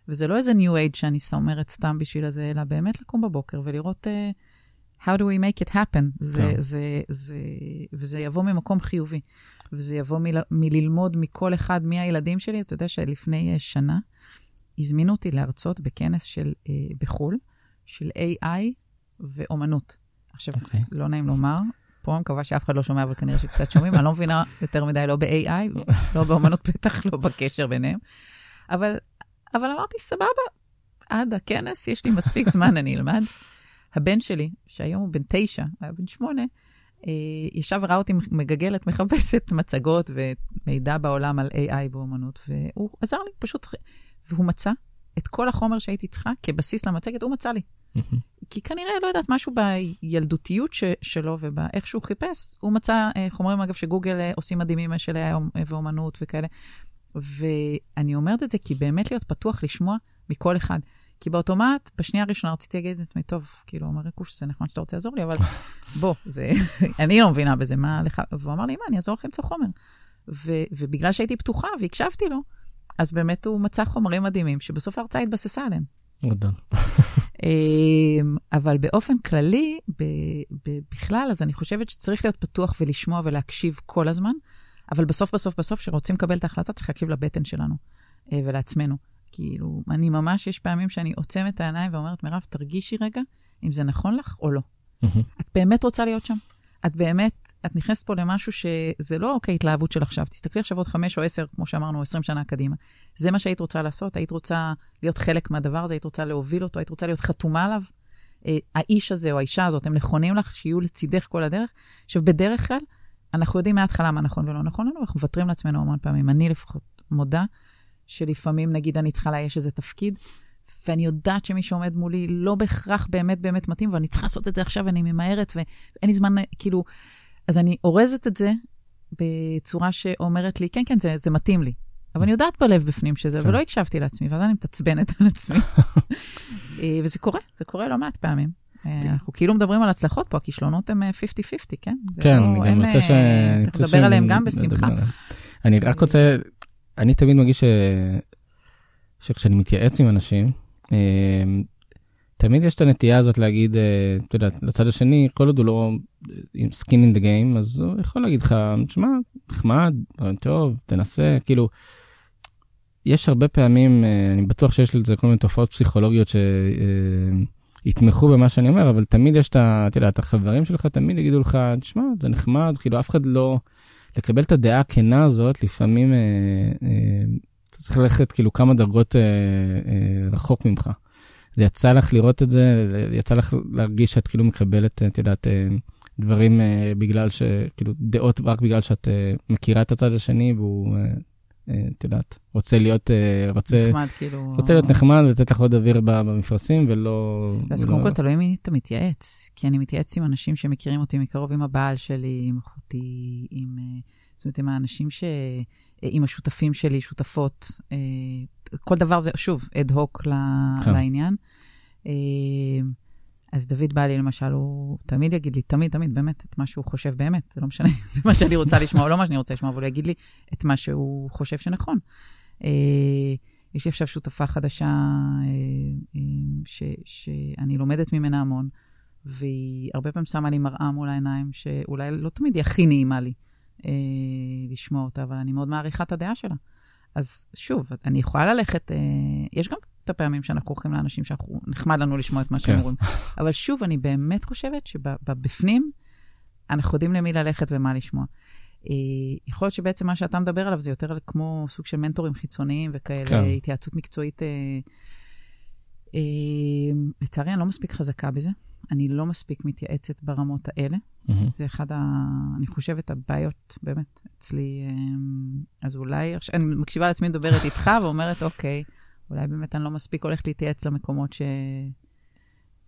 וזה לא איזה new age שאני אומרת סתם בשביל זה, אלא באמת לקום בבוקר ולראות uh, how do we make it happen. זה, כן. זה, זה, וזה יבוא ממקום חיובי. וזה יבוא מל, מללמוד מכל אחד מהילדים שלי. אתה יודע שלפני אה, שנה הזמינו אותי להרצות בכנס של, אה, בחו"ל, של AI ואומנות. עכשיו, okay. אוקיי. לא נעים לומר, פה אני מקווה שאף אחד לא שומע, אבל כנראה שקצת שומעים, אני לא מבינה יותר מדי לא ב-AI, לא באומנות, בטח לא בקשר ביניהם. אבל, אבל אמרתי, סבבה, עד הכנס, יש לי מספיק זמן, אני אלמד. הבן שלי, שהיום הוא בן תשע, היה בן שמונה, אה, ישב וראה אותי מגגלת, מחפשת מצגות ומידע בעולם על AI באומנות, והוא עזר לי פשוט, והוא מצא את כל החומר שהייתי צריכה כבסיס למצגת, הוא מצא לי. כי כנראה, לא יודעת, משהו בילדותיות ש- שלו ובאיך שהוא חיפש, הוא מצא uh, חומרים, אגב, שגוגל uh, עושים מדהימים של AI ואומנות וכאלה. ואני אומרת את זה כי באמת להיות פתוח לשמוע מכל אחד. כי באוטומט, בשנייה הראשונה רציתי להגיד לעצמי, טוב, כאילו, אומר ריקוש, זה נחמד שאתה רוצה לעזור לי, אבל בוא, זה, אני לא מבינה בזה, מה לך? והוא אמר לי, מה, אני אעזור לך למצוא חומר. ו, ובגלל שהייתי פתוחה והקשבתי לו, אז באמת הוא מצא חומרים מדהימים, שבסוף ההרצאה התבססה עליהם. גדול. אמ, אבל באופן כללי, בכלל, אז אני חושבת שצריך להיות פתוח ולשמוע ולהקשיב כל הזמן, אבל בסוף, בסוף, בסוף, כשרוצים לקבל את ההחלטה, צריך להקשיב לבטן שלנו אה, ולעצמנו. כאילו, אני ממש, יש פעמים שאני עוצמת את העיניים ואומרת, מירב, תרגישי רגע אם זה נכון לך או לא. את באמת רוצה להיות שם? את באמת, את נכנסת פה למשהו שזה לא אוקיי התלהבות של עכשיו. תסתכלי עכשיו עוד חמש או עשר, כמו שאמרנו, עשרים שנה קדימה. זה מה שהיית רוצה לעשות? היית רוצה להיות חלק מהדבר הזה? היית רוצה להוביל אותו? היית רוצה להיות חתומה עליו? אה, האיש הזה או האישה הזאת, הם נכונים לך שיהיו לצידך כל הדרך? עכשיו, בדרך כלל, אנחנו יודעים מההתחלה מה נכון ולא נכון לנו, אנחנו מוותרים לעצמנו המון פעמים. אני לפחות מודה שלפעמים, נגיד, אני צריכה לאייש איזה תפקיד, ואני יודעת שמי שעומד מולי לא בהכרח באמת באמת מתאים, ואני צריכה לעשות את זה עכשיו, ואני ממהרת, ואין לי זמן, כאילו... אז אני אורזת את זה בצורה שאומרת לי, כן, כן, זה, זה מתאים לי. אבל אני יודעת בלב בפנים שזה, כן. ולא הקשבתי לעצמי, ואז אני מתעצבנת על עצמי. אה, וזה קורה, זה קורה לא מעט פעמים. אה, כן. אנחנו כאילו מדברים על הצלחות פה, הכישלונות הם 50-50, כן? כן, לא, אני גם רוצה ש... צריך לדבר עליהם גם בשמחה. אני רק רוצה, אני תמיד מרגיש ש... שכשאני מתייעץ עם אנשים, אה, תמיד יש את הנטייה הזאת להגיד, אתה יודע, לצד השני, כל עוד הוא לא עם skin in the game, אז הוא יכול להגיד לך, תשמע, נחמד, טוב, תנסה, כאילו, יש הרבה פעמים, אה, אני בטוח שיש לזה כל מיני תופעות פסיכולוגיות שיתמכו במה שאני אומר, אבל תמיד יש את. אתה יודע, את החברים שלך תמיד יגידו לך, תשמע, זה נחמד, כאילו אף אחד לא... לקבל את הדעה הכנה הזאת, לפעמים אה, אה, אתה צריך ללכת כאילו כמה דרגות רחוק ממך. זה יצא לך לראות את זה, יצא לך להרגיש שאת כאילו מקבלת, את יודעת, דברים בגלל ש... כאילו, דעות רק בגלל שאת מכירה את הצד השני והוא אה, את יודעת, רוצה להיות, אה, רוצה, נחמד, כאילו... רוצה להיות נחמד ולתת לך עוד אוויר במפרשים ולא... אז קודם כל תלוי מי אתה מתייעץ, כי אני מתייעץ עם אנשים שמכירים אותי מקרוב, עם הבעל שלי, עם אחותי, עם... אה, זאת אומרת, עם האנשים ש... עם השותפים שלי, שותפות. כל דבר זה, שוב, אד הוק כן. לעניין. אז דוד בא לי, למשל, הוא תמיד יגיד לי, תמיד, תמיד, באמת, את מה שהוא חושב באמת. זה לא משנה, זה מה שאני רוצה לשמוע או לא מה שאני רוצה לשמוע, אבל הוא יגיד לי את מה שהוא חושב שנכון. אה, יש לי עכשיו שותפה חדשה אה, אה, ש, שאני לומדת ממנה המון, והיא הרבה פעמים שמה לי מראה מול העיניים, שאולי לא תמיד היא הכי נעימה לי לשמוע אותה, אבל אני מאוד מעריכה את הדעה שלה. אז שוב, אני יכולה ללכת, יש גם את הפעמים שאנחנו הולכים לאנשים שאנחנו, נחמד לנו לשמוע את מה שהם כן. אומרים. אבל שוב, אני באמת חושבת שבפנים, אנחנו יודעים למי ללכת ומה לשמוע. אה, יכול להיות שבעצם מה שאתה מדבר עליו זה יותר כמו סוג של מנטורים חיצוניים וכאלה, כן. התייעצות מקצועית. אה, אה, לצערי, אני לא מספיק חזקה בזה. אני לא מספיק מתייעצת ברמות האלה. Mm-hmm. זה אחד, ה, אני חושבת, הבעיות באמת אצלי. אז אולי, אני מקשיבה לעצמי מדברת איתך ואומרת, אוקיי, אולי באמת אני לא מספיק הולכת להתייעץ למקומות ש...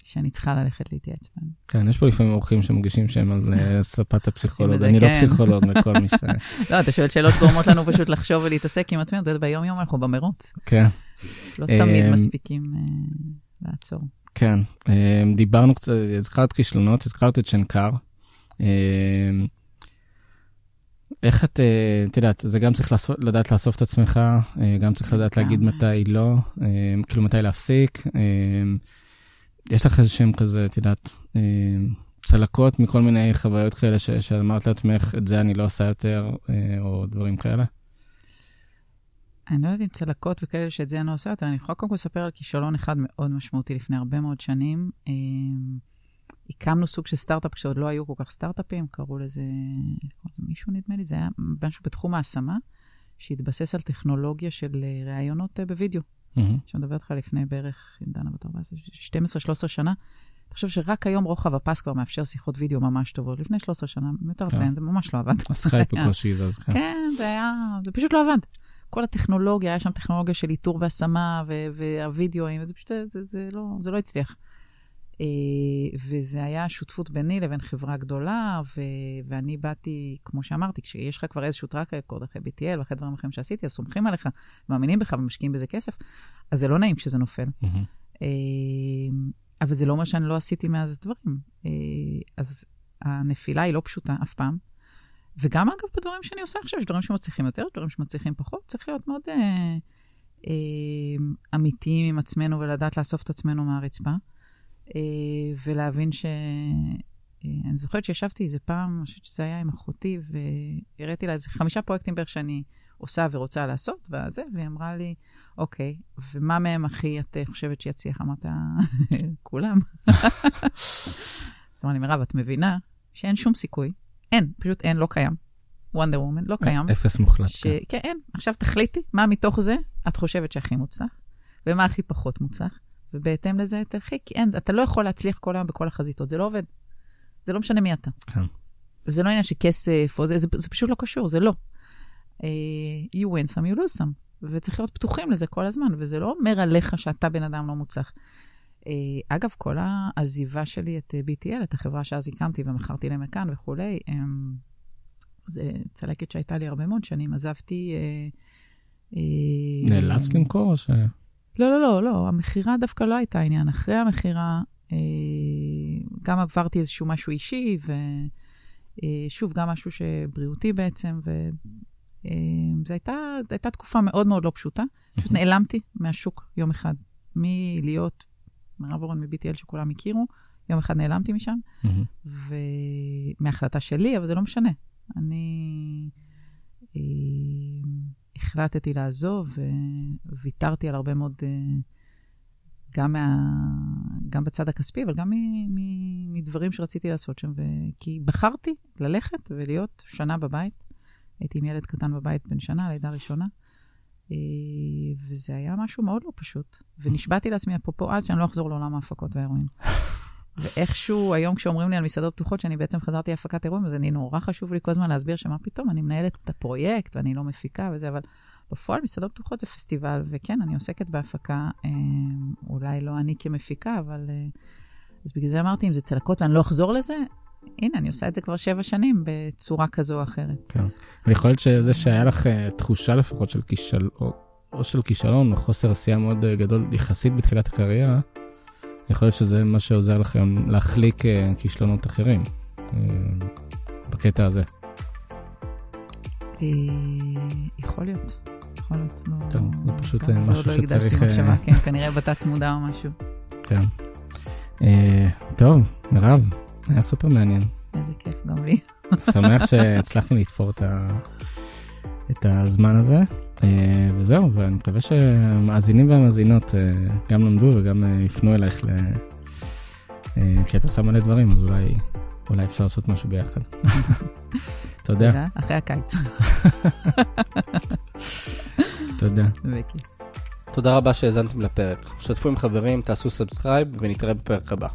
שאני צריכה ללכת להתייעץ בהם. כן, יש פה לפעמים אורחים שמרגישים שהם על אה, ספת הפסיכולוג. אני לא כן. פסיכולוג לכל מי ש... לא, אתה שואל שאלות גורמות לנו פשוט לחשוב ולהתעסק עם עצמנו, אתה יודע, ביום-יום אנחנו במרוץ. כן. לא תמיד אמ, מספיקים אה, לעצור. כן, דיברנו קצת, הזכרת כישלונות, הזכרת את שנקר. איך את, אה, את יודעת, זה גם צריך לעשות, לדעת לאסוף את עצמך, אה, גם צריך לדעת להגיד מתי לא, אה, כאילו מתי להפסיק. יש לך איזה שהם כזה, את יודעת, צלקות מכל מיני חוויות כאלה ש, שאמרת לעצמך, את זה אני לא עושה יותר, או דברים כאלה? אני לא יודעת אם צלקות וכאלה שאת זה אני לא עושה יותר, אני יכולה קודם כל לספר על כישלון אחד מאוד משמעותי לפני הרבה מאוד שנים. הקמנו סוג של סטארט-אפ כשעוד לא היו כל כך סטארט-אפים, קראו לזה, קראו לזה מישהו נדמה לי, זה היה משהו בתחום ההשמה, שהתבסס על טכנולוגיה של אה, ראיונות אה, בווידאו. Mm-hmm. שאני מדברת איתך לפני בערך, אם דנה בת 12-13 שנה. חושב שרק היום רוחב הפס כבר מאפשר שיחות וידאו ממש טובות. לפני 13 שנה, מיותר לציין, זה ממש לא עבד. חי בקושי זז, כן. כן, זה היה, זה פשוט לא עבד. כל הטכנולוגיה, היה שם טכנולוגיה של איתור והשמה והווידאוים, וזה פשוט, זה, זה, לא, זה לא הצליח. אה, וזה היה שותפות ביני לבין חברה גדולה, ו- ואני באתי, כמו שאמרתי, כשיש לך כבר איזשהו טראק רקורד אחרי BTL ואחרי דברים אחרים שעשיתי, אז סומכים עליך, מאמינים בך ומשקיעים בזה כסף, אז זה לא נעים כשזה נופל. Mm-hmm. אבל זה לא אומר שאני לא עשיתי מאז דברים. אה, אז הנפילה היא לא פשוטה אף פעם. וגם, אגב, בדברים שאני עושה עכשיו, יש דברים שמצליחים יותר, דברים שמצליחים פחות, צריך להיות מאוד אה, אה, אמיתיים עם עצמנו ולדעת לאסוף את עצמנו מהרצפה. אה, ולהבין ש... אה, אני זוכרת שישבתי איזה פעם, אני חושבת שזה היה עם אחותי, והראיתי לה איזה חמישה פרויקטים בערך שאני עושה ורוצה לעשות, וזה, והיא אמרה לי, אוקיי, ומה מהם הכי את חושבת שיצליח? אמרת, כולם. אז אמרה לי, מירב, את מבינה שאין שום סיכוי, אין, פשוט אין, לא קיים. וונדר וומן, לא קיים. אפס מוחלט. ש... כן. כן, אין. עכשיו תחליטי מה מתוך זה את חושבת שהכי מוצלח, ומה הכי פחות מוצלח, ובהתאם לזה תלכי, כי אין, אתה לא יכול להצליח כל היום בכל החזיתות, זה לא עובד. זה לא משנה מי אתה. כן. וזה לא עניין של כסף, או זה, זה, זה פשוט לא קשור, זה לא. Uh, you win some, you lose some. וצריך להיות פתוחים לזה כל הזמן, וזה לא אומר עליך שאתה בן אדם לא מוצלח. אה, אגב, כל העזיבה שלי את אה, BTL, את החברה שאז הקמתי ומכרתי למכאן וכולי, זה צלקת שהייתה לי הרבה מאוד שנים. עזבתי... נאלצת למכור או ש... לא, לא, לא, לא, המכירה דווקא לא הייתה העניין. אחרי המכירה, גם עברתי איזשהו משהו אישי, ושוב, גם משהו שבריאותי בעצם, וזו הייתה, הייתה תקופה מאוד מאוד לא פשוטה. פשוט נעלמתי מהשוק יום אחד, מלהיות מירב אורן מ-BTL שכולם הכירו, יום אחד נעלמתי משם, ומהחלטה שלי, אבל זה לא משנה. אני אה, החלטתי לעזוב, וויתרתי על הרבה מאוד, אה, גם, מה, גם בצד הכספי, אבל גם מ, מ, מדברים שרציתי לעשות שם, ו... כי בחרתי ללכת ולהיות שנה בבית. הייתי עם ילד קטן בבית בן שנה, לידה ראשונה. אה, וזה היה משהו מאוד לא פשוט. ונשבעתי לעצמי, אפרופו אז, שאני לא אחזור לעולם ההפקות והאירועים. ואיכשהו, היום כשאומרים לי על מסעדות פתוחות, שאני בעצם חזרתי להפקת אירועים, אז אני נורא חשוב לי כל הזמן להסביר שמה פתאום, אני מנהלת את הפרויקט ואני לא מפיקה וזה, אבל בפועל מסעדות פתוחות זה פסטיבל, וכן, אני עוסקת בהפקה, אה, אולי לא אני כמפיקה, אבל... אה, אז בגלל זה אמרתי, אם זה צלקות ואני לא אחזור לזה, הנה, אני עושה את זה כבר שבע שנים בצורה כזו או אחרת. כן. ויכול להיות שזה שהיה לך uh, תחושה לפחות של כישלון, או, או של כישלון, או חוסר עשייה מאוד uh, גדול יחסית בתחילת הקריירה, יכול להיות שזה מה שעוזר לכם להחליק uh, כישלונות אחרים, uh, בקטע הזה. יכול להיות. יכול להיות. לא, טוב, זה פשוט משהו לא שצריך... כן, כנראה בתת מודע או משהו. כן. טוב, מירב, היה סופר מעניין. איזה כיף, גם לי. שמח שהצלחנו לתפור. את הזמן הזה. אה, וזהו, ואני מקווה שהמאזינים והמאזינות אה, גם למדו וגם אה, יפנו אלייך, ל... כי אתה שם מלא דברים, אז אולי, אולי אפשר לעשות משהו ביחד. תודה. תודה, אחרי הקיץ. תודה. תודה רבה שהאזנתם לפרק. שתפו עם חברים, תעשו subscribe ונתראה בפרק הבא.